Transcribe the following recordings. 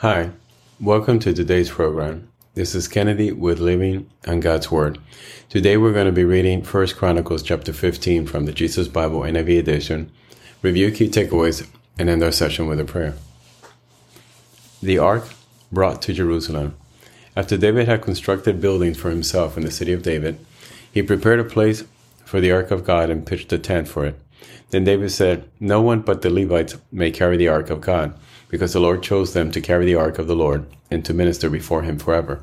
Hi, welcome to today's program. This is Kennedy with Living on God's Word. Today we're going to be reading 1 Chronicles chapter 15 from the Jesus Bible NIV edition, review key takeaways, and end our session with a prayer. The Ark brought to Jerusalem. After David had constructed buildings for himself in the city of David, he prepared a place for the Ark of God and pitched a tent for it. Then David said, No one but the Levites may carry the Ark of God, because the Lord chose them to carry the Ark of the Lord and to minister before him forever.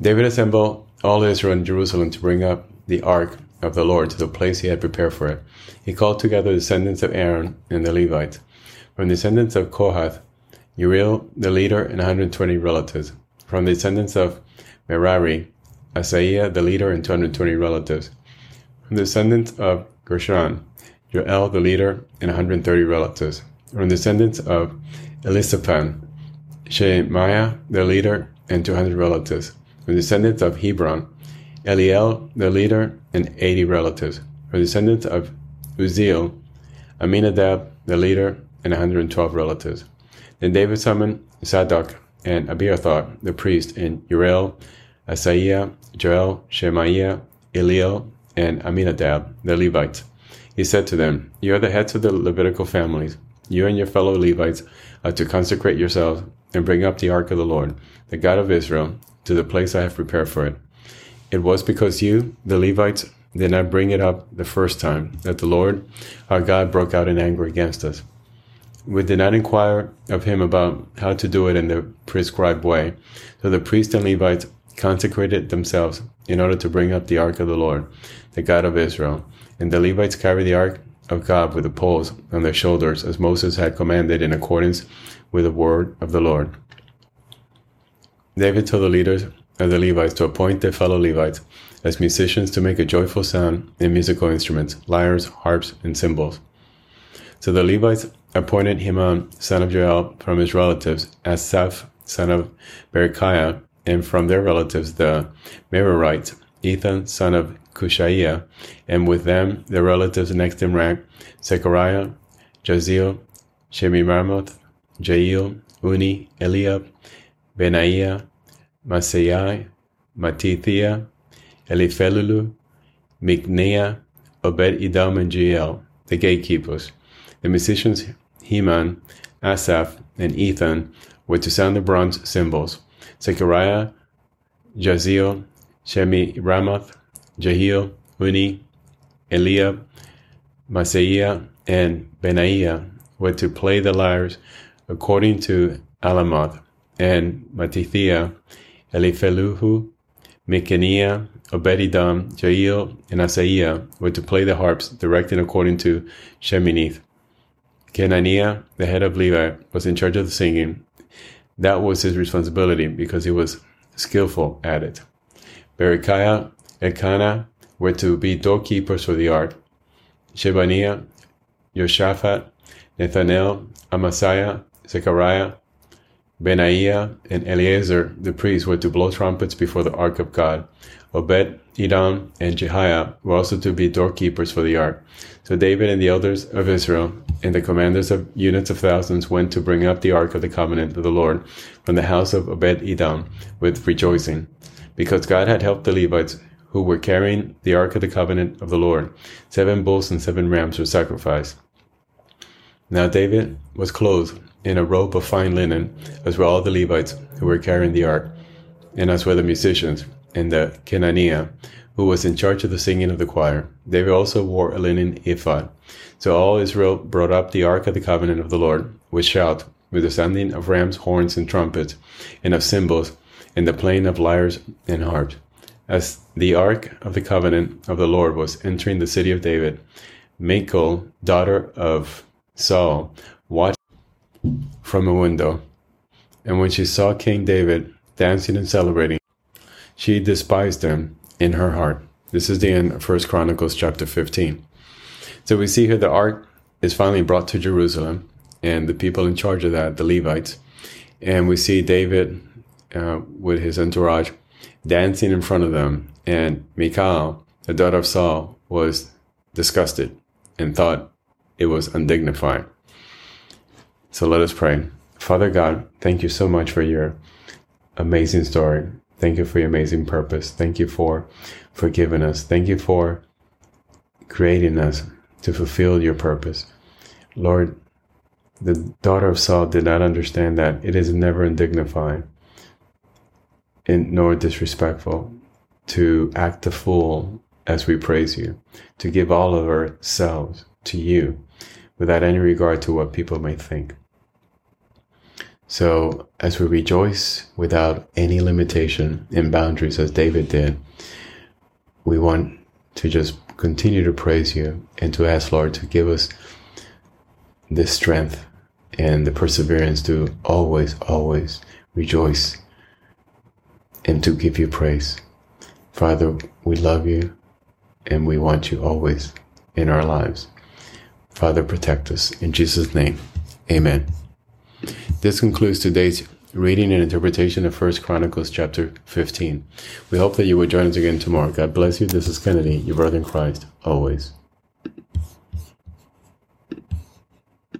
David assembled all Israel in Jerusalem to bring up the Ark of the Lord to the place he had prepared for it. He called together the descendants of Aaron and the Levites. From the descendants of Kohath, Uriel the leader and 120 relatives. From the descendants of Merari, Asaiah the leader and 220 relatives. From the descendants of Gershon, Joel the leader and 130 relatives. The descendants of Elizaphan, Shemaiah the leader and 200 relatives. The descendants of Hebron, Eliel the leader and 80 relatives. The descendants of Uzziel, Amminadab the leader and 112 relatives. Then David summoned Zadok and Abiathar the priest and Uriel, Asaiah, Joel, Shemaiah, Eliel, and Amminadab the Levites. He said to them, You are the heads of the Levitical families. You and your fellow Levites are to consecrate yourselves and bring up the ark of the Lord, the God of Israel, to the place I have prepared for it. It was because you, the Levites, did not bring it up the first time that the Lord our God broke out in anger against us. We did not inquire of him about how to do it in the prescribed way. So the priests and Levites consecrated themselves in order to bring up the ark of the Lord, the God of Israel. And the Levites carried the ark of God with the poles on their shoulders, as Moses had commanded in accordance with the word of the Lord. David told the leaders of the Levites to appoint their fellow Levites as musicians to make a joyful sound in musical instruments, lyres, harps, and cymbals. So the Levites appointed Heman, um, son of Joel, from his relatives, Asaph, son of Berekiah, and from their relatives the Merarites, Ethan, son of Kushaiah, and with them their relatives next in rank, Zechariah, Jaaziel, Shemiramoth, Jael, Unni, Eliab, Benaiah, Masai, Mattithiah, Eliphelulu, Mikneiah, Obed Edom, and Jeiel, the gatekeepers. The musicians Heman, Asaph, and Ethan were to sound the bronze cymbals. Zechariah, Jaaziel, Shemiramoth, Jehiel, Unni, Eliab, Maaseiah, and Benaiah were to play the lyres according to Alamoth, and Mattithiah, Elipheluhu, Mechaniah, Obededom, Jael, and Asaiah were to play the harps directed according to Sheminith. Kenaniah, the head of Levi, was in charge of the singing. That was his responsibility because he was skillful at it. Berekiah Elkanah were to be doorkeepers for the ark. Shebaniah, Yoshaphat, Nathanael, Amasiah, Zechariah, Benaiah, and Eleazar the priests were to blow trumpets before the ark of God. Obed, Edom, and Jehiah were also to be doorkeepers for the ark. So David and the elders of Israel and the commanders of units of thousands went to bring up the ark of the covenant of the Lord from the house of Obed Edom with rejoicing, because God had helped the Levites who were carrying the ark of the covenant of the Lord. Seven bulls and seven rams were sacrificed. Now David was clothed in a robe of fine linen, as were all the Levites who were carrying the ark, and as were the musicians, and the Kenaniah, who was in charge of the singing of the choir. David also wore a linen ephod. So all Israel brought up the ark of the covenant of the Lord with shout, with the sounding of rams, horns, and trumpets, and of cymbals, and the plain of lyres and harps. As the ark of the covenant of the Lord was entering the city of David, Michal, daughter of Saul, watched from a window. And when she saw King David dancing and celebrating, she despised him in her heart. This is the end of First Chronicles chapter 15. So we see here the ark is finally brought to Jerusalem, and the people in charge of that, the Levites. And we see David uh, with his entourage dancing in front of them. And Michal, the daughter of Saul, was disgusted and thought it was undignified. So let us pray. Father God, thank you so much for your amazing story. Thank you for your amazing purpose. Thank you for forgiving us. Thank you for creating us to fulfill your purpose. Lord, the daughter of Saul did not understand that it is never undignified nor disrespectful to act a fool as we praise you, to give all of ourselves to you without any regard to what people may think. So, as we rejoice without any limitation and boundaries, as David did, we want to just continue to praise you and to ask, Lord, to give us the strength and the perseverance to always, always rejoice and to give you praise. Father, we love you and we want you always in our lives. Father, protect us. In Jesus' name, amen. This concludes today's reading and interpretation of First Chronicles chapter 15. We hope that you will join us again tomorrow. God bless you. This is Kennedy, your brother in Christ, always.